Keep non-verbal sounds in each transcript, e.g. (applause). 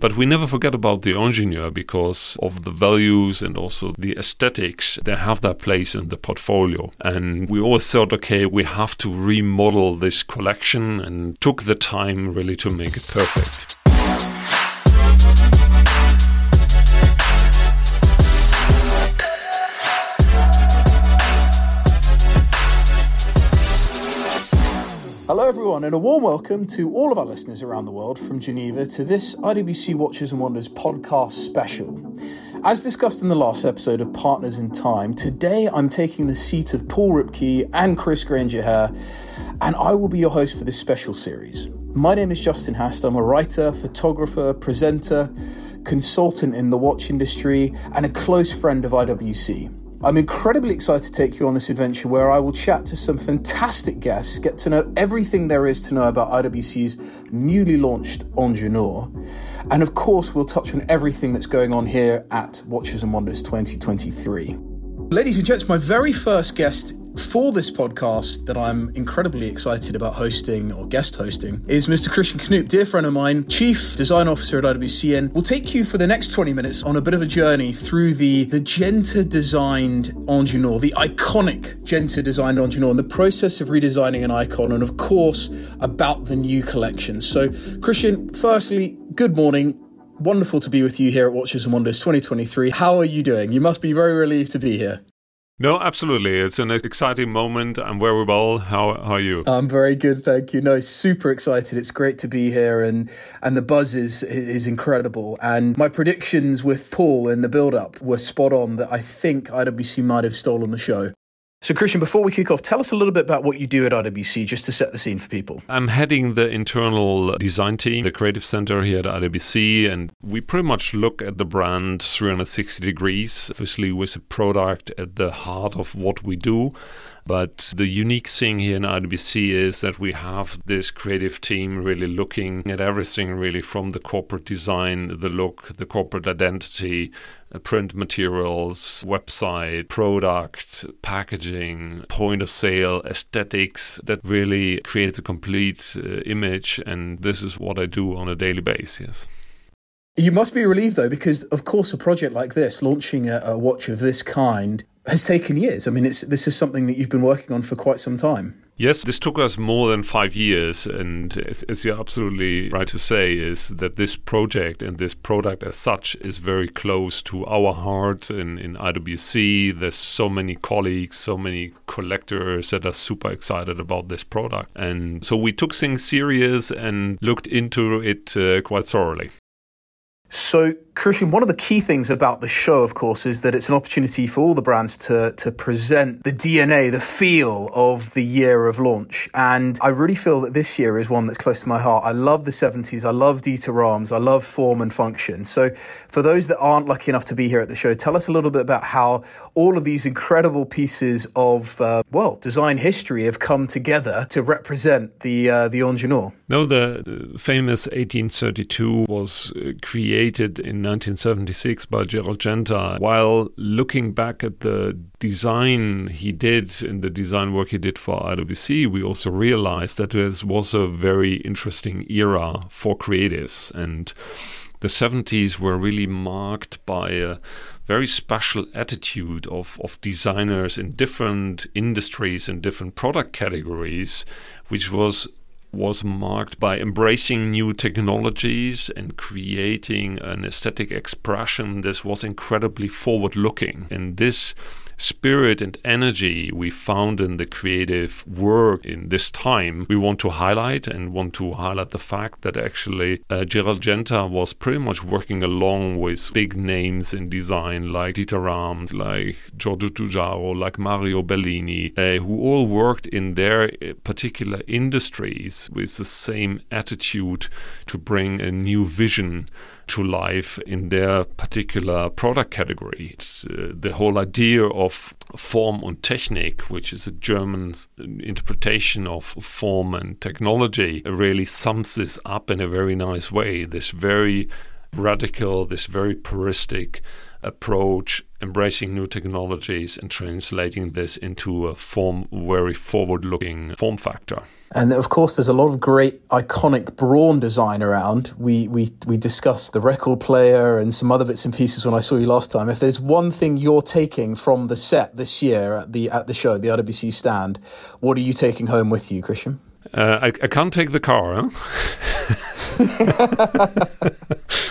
But we never forget about the ingenieur because of the values and also the aesthetics. They have their place in the portfolio. And we always thought, okay, we have to remodel this collection and took the time really to make it perfect. Everyone, and a warm welcome to all of our listeners around the world from Geneva to this IWC Watches and Wonders podcast special. As discussed in the last episode of Partners in Time, today I'm taking the seat of Paul Ripke and Chris Grainger here, and I will be your host for this special series. My name is Justin Hast. I'm a writer, photographer, presenter, consultant in the watch industry, and a close friend of IWC. I'm incredibly excited to take you on this adventure where I will chat to some fantastic guests, get to know everything there is to know about IWC's newly launched Ingenieur. And of course, we'll touch on everything that's going on here at Watches and Wonders 2023. Ladies and gents, my very first guest for this podcast that I'm incredibly excited about hosting or guest hosting is Mr. Christian Knoop, dear friend of mine, Chief Design Officer at IWCN. We'll take you for the next 20 minutes on a bit of a journey through the, the Genta designed Ingenieur, the iconic Genta designed Ingenieur, and the process of redesigning an icon, and of course, about the new collection. So, Christian, firstly, good morning. Wonderful to be with you here at Watches and Wonders 2023. How are you doing? You must be very relieved to be here. No, absolutely. It's an exciting moment. I'm very well. How, how are you? I'm very good, thank you. No, super excited. It's great to be here, and and the buzz is is incredible. And my predictions with Paul in the build up were spot on. That I think IWC might have stolen the show. So, Christian, before we kick off, tell us a little bit about what you do at IWC just to set the scene for people. I'm heading the internal design team, the creative center here at IWC, and we pretty much look at the brand 360 degrees, obviously, with a product at the heart of what we do. But the unique thing here in IWC is that we have this creative team really looking at everything, really from the corporate design, the look, the corporate identity, print materials, website, product, packaging, point of sale, aesthetics that really creates a complete uh, image. And this is what I do on a daily basis. You must be relieved though, because of course, a project like this, launching a, a watch of this kind, has taken years. I mean, it's this is something that you've been working on for quite some time. Yes, this took us more than five years, and as, as, you're absolutely right to say, is that this project and this product as such is very close to our heart in, in IWC. There's so many colleagues, so many collectors that are super excited about this product, and so we took things serious and looked into it uh, quite thoroughly. So, Christian, one of the key things about the show, of course, is that it's an opportunity for all the brands to, to present the DNA, the feel of the year of launch. And I really feel that this year is one that's close to my heart. I love the 70s. I love Dieter Rams. I love form and function. So, for those that aren't lucky enough to be here at the show, tell us a little bit about how all of these incredible pieces of, uh, well, design history have come together to represent the, uh, the Ingenieur. No, the famous 1832 was uh, created in 1976 by Gerald Genta. While looking back at the design he did and the design work he did for IWC, we also realized that this was a very interesting era for creatives. And the 70s were really marked by a very special attitude of, of designers in different industries and different product categories, which was was marked by embracing new technologies and creating an aesthetic expression. This was incredibly forward looking. And this spirit and energy we found in the creative work in this time, we want to highlight and want to highlight the fact that actually uh, Gerald Genta was pretty much working along with big names in design like Dieter Ram, like Giorgio Giugiaro, like Mario Bellini, uh, who all worked in their uh, particular industries with the same attitude to bring a new vision to life in their particular product category. Uh, the whole idea of Form und Technik, which is a German interpretation of form and technology, really sums this up in a very nice way. This very radical, this very puristic approach, embracing new technologies and translating this into a form very forward looking form factor. And of course, there's a lot of great iconic Braun design around. We, we, we discussed the record player and some other bits and pieces when I saw you last time. If there's one thing you're taking from the set this year at the, at the show, at the IWC stand, what are you taking home with you, Christian? Uh, I, I, can't take the car. Huh?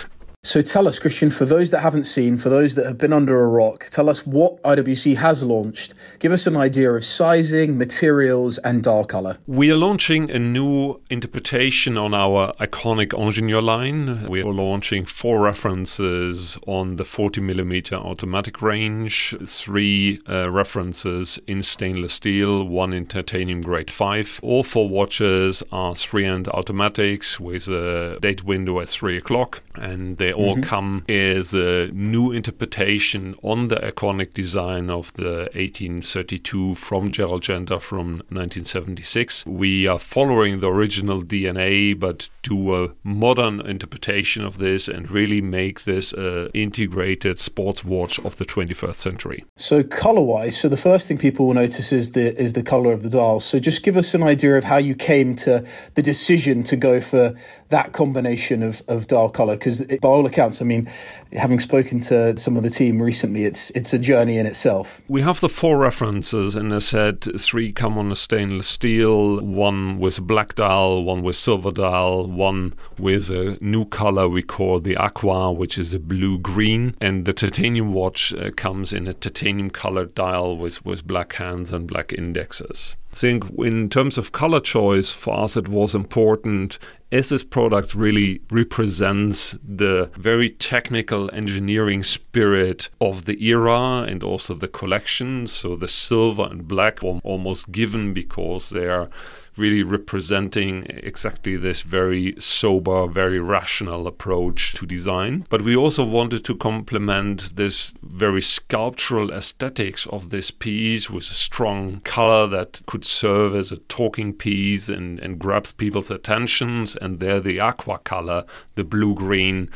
(laughs) (laughs) So tell us, Christian, for those that haven't seen, for those that have been under a rock, tell us what IWC has launched. Give us an idea of sizing, materials, and dial color. We are launching a new interpretation on our iconic Ingenieur line. We are launching four references on the 40 millimeter automatic range, three uh, references in stainless steel, one in titanium grade 5. All four watches are three hand automatics with a date window at 3 o'clock, and they they all mm-hmm. come as a new interpretation on the iconic design of the 1832 from Gerald Genta from 1976. We are following the original DNA, but do a modern interpretation of this and really make this an integrated sports watch of the 21st century. So color-wise, so the first thing people will notice is the is the color of the dial. So just give us an idea of how you came to the decision to go for that combination of, of dial color because by all accounts, I mean, having spoken to some of the team recently, it's it's a journey in itself. We have the four references, and I said three come on a stainless steel, one with black dial, one with silver dial, one with a new color we call the aqua, which is a blue green, and the titanium watch uh, comes in a titanium colored dial with with black hands and black indexes. Think in terms of color choice, for us it was important as this product really represents the very technical engineering spirit of the era and also the collection. So the silver and black were almost given because they are really representing exactly this very sober, very rational approach to design. But we also wanted to complement this very sculptural aesthetics of this piece with a strong color that could serve as a talking piece and, and grabs people's attentions. And there, the aqua color, the blue green,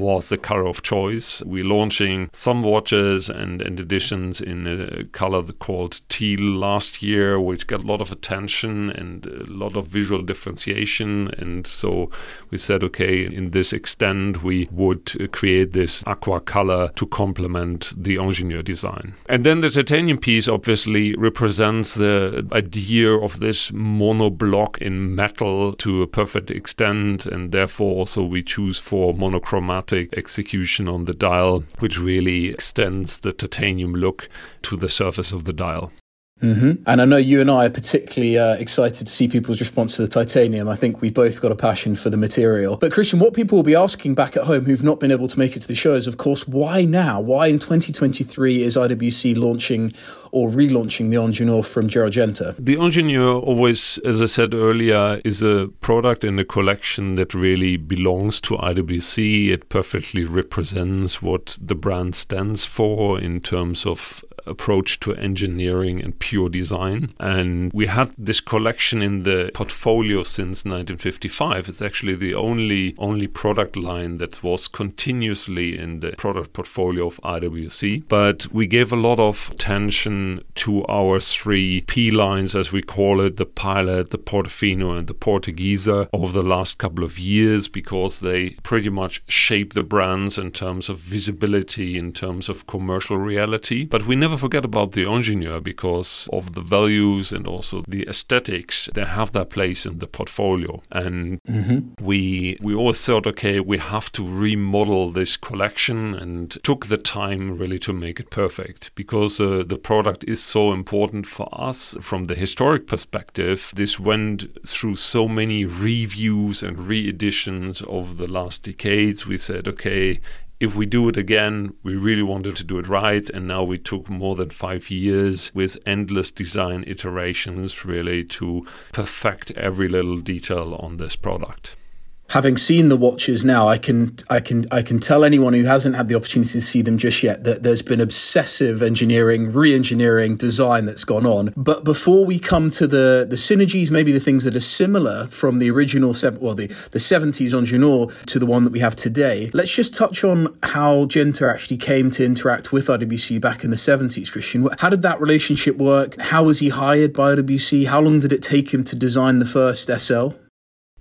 was the color of choice. We're launching some watches and, and editions in a color called teal last year, which got a lot of attention and a lot of visual differentiation. And so we said, okay, in this extent, we would uh, create this aqua color to complement the Ingenieur design. And then the titanium piece obviously represents the idea of this monoblock in metal to a perfect extent, and therefore also we choose for monochromatic execution on the dial, which really extends the titanium look to the surface of the dial. Mm-hmm. And I know you and I are particularly uh, excited to see people's response to the titanium. I think we've both got a passion for the material. But Christian, what people will be asking back at home who've not been able to make it to the show is, of course, why now? Why in 2023 is IWC launching or relaunching the Ingenieur from Gerald Genta? The Ingenieur always, as I said earlier, is a product in a collection that really belongs to IWC. It perfectly represents what the brand stands for in terms of approach to engineering and pure design. And we had this collection in the portfolio since 1955. It's actually the only only product line that was continuously in the product portfolio of IWC. But we gave a lot of attention to our three P lines, as we call it, the Pilot, the Portofino, and the Portugieser over the last couple of years because they pretty much shape the brands in terms of visibility, in terms of commercial reality. But we never never forget about the ingenieur because of the values and also the aesthetics. They have their place in the portfolio, and mm-hmm. we we always thought, okay, we have to remodel this collection, and took the time really to make it perfect because uh, the product is so important for us from the historic perspective. This went through so many reviews and re-editions over the last decades. We said, okay, if we do it again, we really wanted to do it right. And now we took more than five years with endless design iterations really to perfect every little detail on this product. Having seen the watches now, I can I can I can tell anyone who hasn't had the opportunity to see them just yet that there's been obsessive engineering, re-engineering, design that's gone on. But before we come to the the synergies, maybe the things that are similar from the original well the the 70s Ingenieur to the one that we have today, let's just touch on how Genta actually came to interact with IWC back in the 70s. Christian, how did that relationship work? How was he hired by IWC? How long did it take him to design the first SL?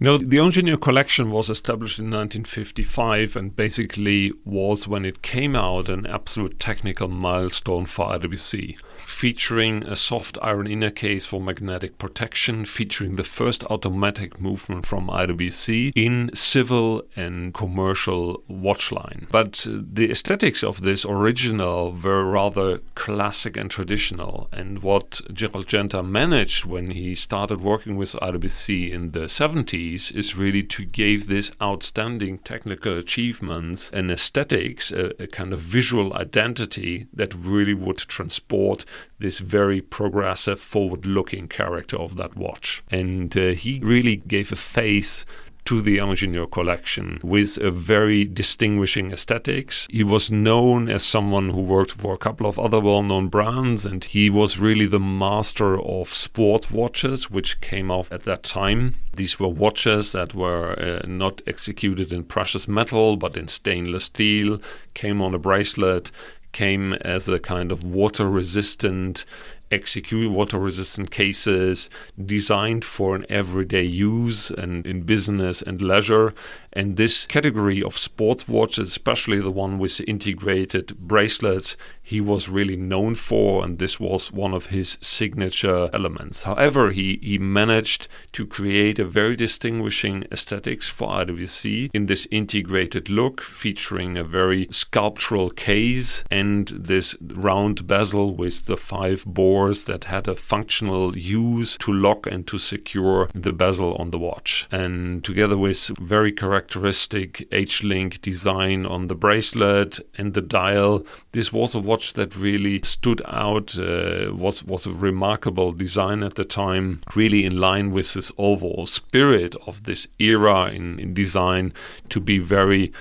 No, the Ingenieur collection was established in 1955 and basically was, when it came out, an absolute technical milestone for IWC featuring a soft iron inner case for magnetic protection, featuring the first automatic movement from IWC in civil and commercial watch line. But uh, the aesthetics of this original were rather classic and traditional. And what Gerald Genta managed when he started working with IWC in the 70s is really to give this outstanding technical achievements and aesthetics a, a kind of visual identity that really would transport this very progressive, forward looking character of that watch. And uh, he really gave a face to the Ingenieur collection with a very distinguishing aesthetics. He was known as someone who worked for a couple of other well known brands, and he was really the master of sport watches, which came out at that time. These were watches that were uh, not executed in precious metal but in stainless steel, came on a bracelet, came as a kind of water resistant execute water resistant cases designed for an everyday use and in business and leisure and this category of sports watches especially the one with integrated bracelets he was really known for, and this was one of his signature elements. However, he, he managed to create a very distinguishing aesthetics for IWC in this integrated look, featuring a very sculptural case and this round bezel with the five bores that had a functional use to lock and to secure the bezel on the watch. And together with very characteristic H-link design on the bracelet and the dial, this was a watch that really stood out, uh, was, was a remarkable design at the time, really in line with this overall spirit of this era in, in design to be very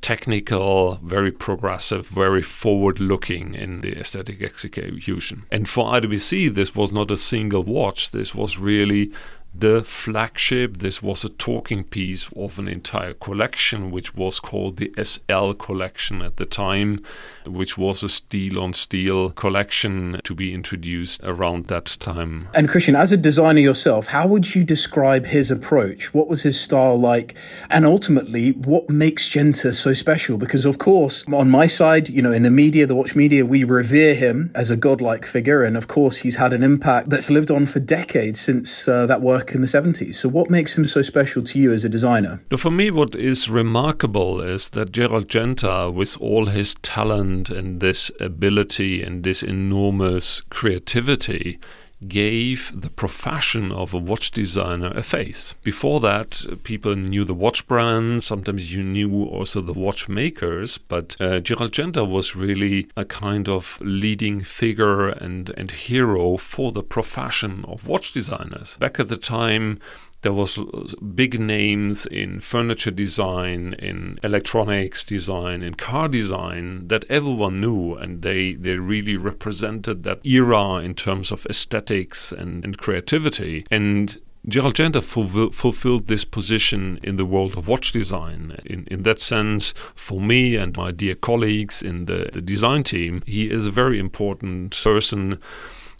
technical, very progressive, very forward looking in the aesthetic execution. And for IWC, this was not a single watch, this was really the flagship. This was a talking piece of an entire collection, which was called the SL collection at the time, which was a steel on steel collection to be introduced around that time. And Christian, as a designer yourself, how would you describe his approach? What was his style like? And ultimately, what makes Genta so special? Because, of course, on my side, you know, in the media, the watch media, we revere him as a godlike figure. And of course, he's had an impact that's lived on for decades since uh, that work in the 70s. So, what makes him so special to you as a designer? For me, what is remarkable is that Gerald Genta, with all his talent and this ability and this enormous creativity, gave the profession of a watch designer a face. Before that, people knew the watch brand, sometimes you knew also the watchmakers, but uh, Gerald Genta was really a kind of leading figure and, and hero for the profession of watch designers. Back at the time, there was big names in furniture design, in electronics design, in car design that everyone knew, and they they really represented that era in terms of aesthetics and, and creativity. And Gerald fulfill, fulfilled this position in the world of watch design. In, in that sense, for me and my dear colleagues in the, the design team, he is a very important person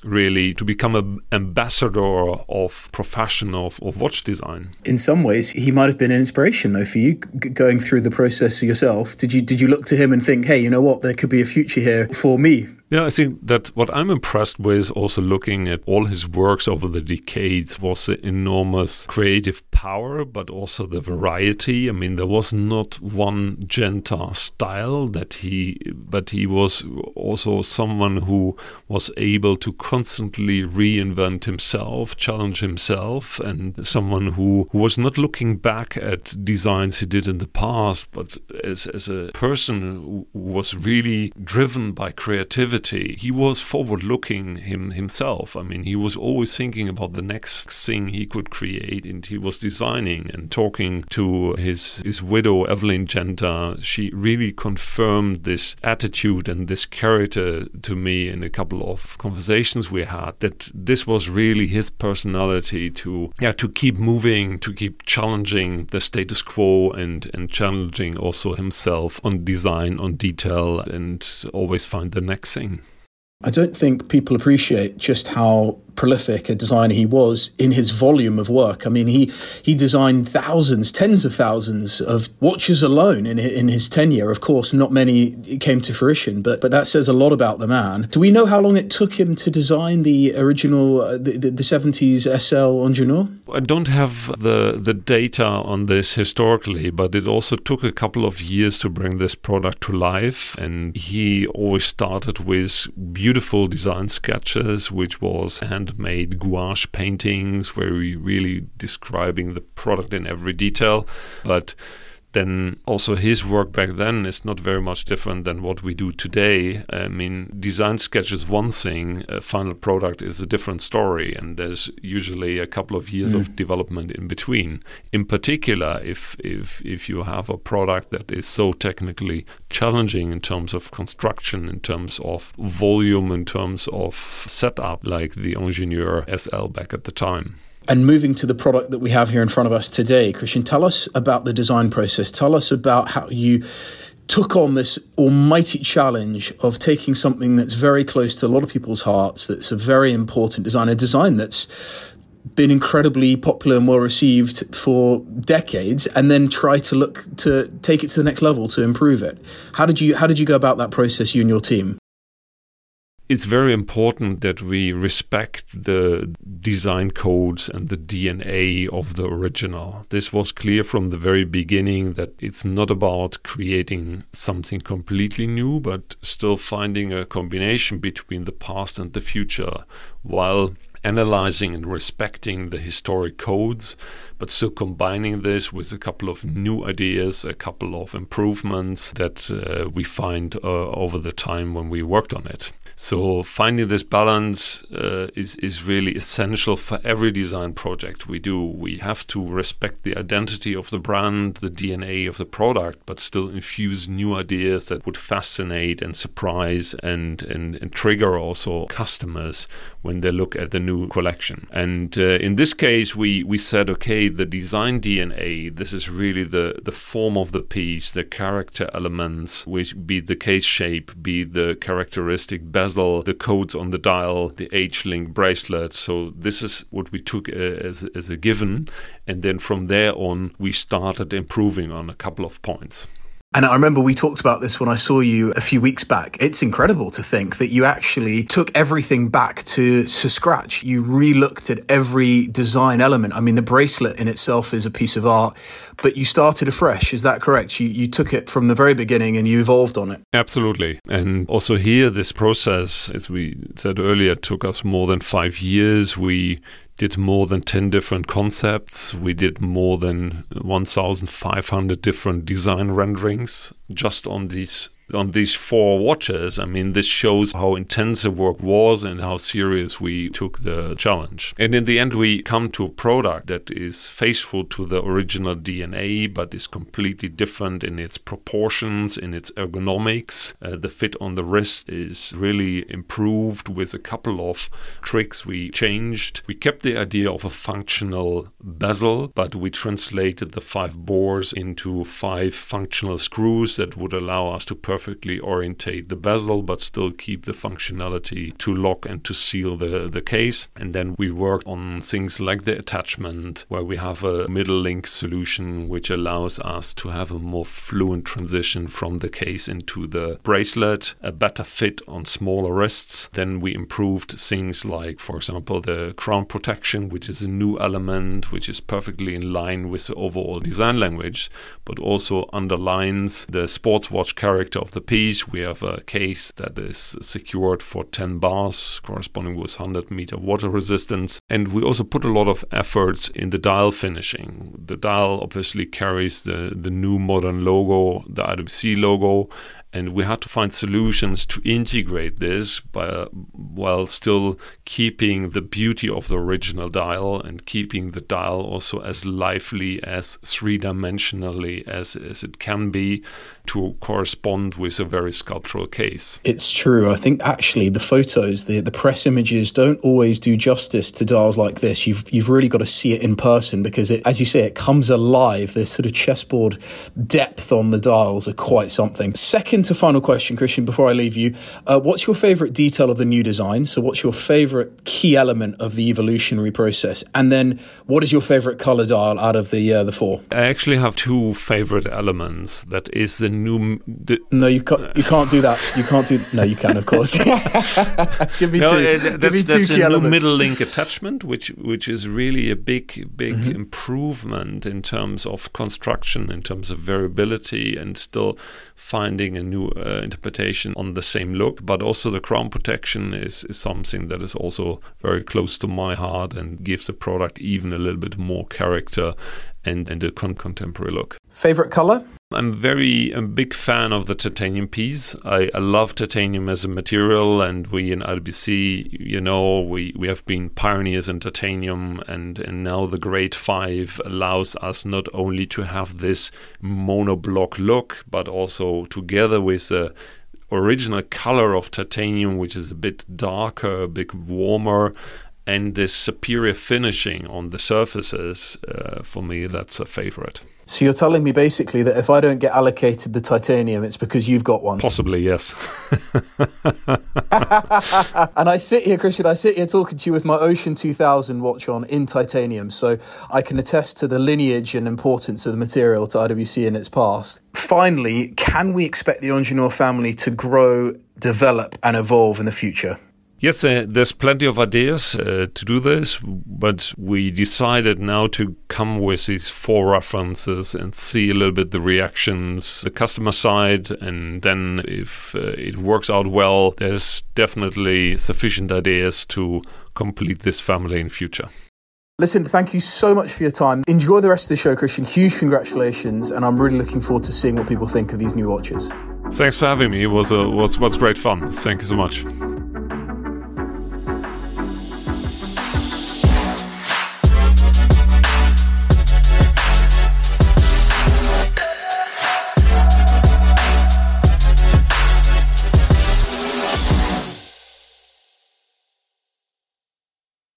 really to become an ambassador of profession of, of watch design. In some ways, he might have been an inspiration, though, for you g- going through the process yourself. Did you did you look to him and think, hey, you know what, there could be a future here for me? Yeah, I think that what I'm impressed with, also looking at all his works over the decades, was the enormous creative power, but also the variety. I mean, there was not one Genta style that he, but he was also someone who was able to constantly reinvent himself, challenge himself, and someone who, who was not looking back at designs he did in the past, but as, as a person who was really driven by creativity He was forward looking him himself. I mean, he was always thinking about the next thing he could create, and he was designing and talking to his his widow Evelyn Genta. She really confirmed this attitude and this character to me in a couple of conversations we had. That this was really his personality to yeah to keep moving, to keep challenging the status quo, and and challenging also himself on design, on detail, and always find the next thing. I don't think people appreciate just how prolific a designer he was in his volume of work. I mean, he he designed thousands, tens of thousands of watches alone in in his tenure. Of course, not many came to fruition, but but that says a lot about the man. Do we know how long it took him to design the original uh, the, the, the 70s SL Ingenieur? I don't have the the data on this historically, but it also took a couple of years to bring this product to life. And he always started with beautiful design sketches, which was hand handmade gouache paintings where we're really describing the product in every detail. But then also his work back then is not very much different than what we do today. I mean, design sketch is one thing, a final product is a different story, and there's usually a couple of years mm. of development in between. In particular, if if if you have a product that is so technically challenging in terms of construction, in terms of volume, in terms of setup, like the Ingenieur SL back at the time. And moving to the product that we have here in front of us today, Christian, tell us about the design process. Tell us about how you took on this almighty challenge of taking something that's very close to a lot of people's hearts, that's a very important design, a design that's been incredibly popular and well received for decades and then try to look to take it to the next level to improve it. How did you how did you go about that process you and your team? It's very important that we respect the design codes and the DNA of the original. This was clear from the very beginning that it's not about creating something completely new, but still finding a combination between the past and the future while analyzing and respecting the historic codes, but still combining this with a couple of new ideas, a couple of improvements that uh, we find uh, over the time when we worked on it. So finding this balance uh, is is really essential for every design project we do. We have to respect the identity of the brand, the DNA of the product, but still infuse new ideas that would fascinate and surprise and and, and trigger also customers when they look at the new collection. And uh, in this case, we we said, okay, the design DNA. This is really the the form of the piece, the character elements, which be the case shape, be the characteristic bezel, the codes on the dial, the H-link bracelet. So this is what we took uh, as, as a given. And then from there on, we started improving on a couple of points. And I remember we talked about this when I saw you a few weeks back. It's incredible to think that you actually took everything back to, to scratch. You re-looked at every design element. I mean, the bracelet in itself is a piece of art, but you started afresh. Is that correct? You, you took it from the very beginning and you evolved on it. Absolutely. And also here, this process, as we said earlier, took us more than five years. We did more than 10 different concepts. We did more than 1,500 different design renderings just on these on these four watches, I mean, this shows how intense the work was and how serious we took the challenge. And in the end, we come to a product that is faithful to the original DNA, but is completely different in its proportions, in its ergonomics. Uh, the fit on the wrist is really improved with a couple of tricks we changed. We kept the idea of a functional bezel, but we translated the five bores into five functional screws that would allow us to perfectly orientate the bezel, but still keep the functionality to lock and to seal the, the case. And then we worked on things like the attachment, where we have a middle link solution which allows us to have a more fluent transition from the case into the bracelet, a better fit on smaller wrists. Then we improved things like, for example, the crown protection, which is a new element which is perfectly in line with the overall design language, but also underlines the sports watch character of the piece. We have a case that is secured for 10 bars, corresponding with 100 meter water resistance. And we also put a lot of efforts in the dial finishing. The dial obviously carries the, the new modern logo, the IWC logo, and we had to find solutions to integrate this by, while still keeping the beauty of the original dial and keeping the dial also as lively as three-dimensionally as, as it can be to correspond with a very sculptural case. It's true. I think actually the photos, the, the press images don't always do justice to dials like this. You've you've really got to see it in person because it, as you say, it comes alive. This sort of chessboard depth on the dials are quite something. Second to final question, Christian, before I leave you, uh, what's your favourite detail of the new design? So what's your favourite key element of the evolutionary process? And then what is your favourite colour dial out of the uh, the four? I actually have two favourite elements. That is the new. The no, you can't. You can't do that. You can't do. No, you can, of course. (laughs) Give me no, two. Uh, Give me two that's key a elements. new middle link attachment, which which is really a big big mm-hmm. improvement in terms of construction, in terms of variability, and still finding a new uh, interpretation on the same look. But also the crown protection is is something that is also very close to my heart and gives the product even a little bit more character and and a con- contemporary look. Favorite color? I'm very a big fan of the titanium piece. I, I, love titanium as a material, and we in IWC, you know, we, we have been pioneers in titanium, and, and now the Grade 5 allows us not only to have this monoblock look, but also together with the original color of titanium, which is a bit darker, a bit warmer, and this superior finishing on the surfaces, uh, for me, that's a favorite. So you're telling me basically that if I don't get allocated the titanium, it's because you've got one? Possibly, yes. (laughs) and I sit here, Christian, I sit here talking to you with my Ocean 2000 watch on in titanium, so I can attest to the lineage and importance of the material to IWC in its past. Finally, can we expect the Ingenieur family to grow, develop, and evolve in the future? Yes, uh, there's plenty of ideas uh, to do this, but we decided now to come with these four references and see a little bit the reactions, the customer side, and then if uh, it works out well, there's definitely sufficient ideas to complete this family in future. Listen, thank you so much for your time. Enjoy the rest of the show, Christian. Huge congratulations, and I'm really looking forward to seeing what people think of these new watches. Thanks for having me. It was a, was was great fun. Thank you so much.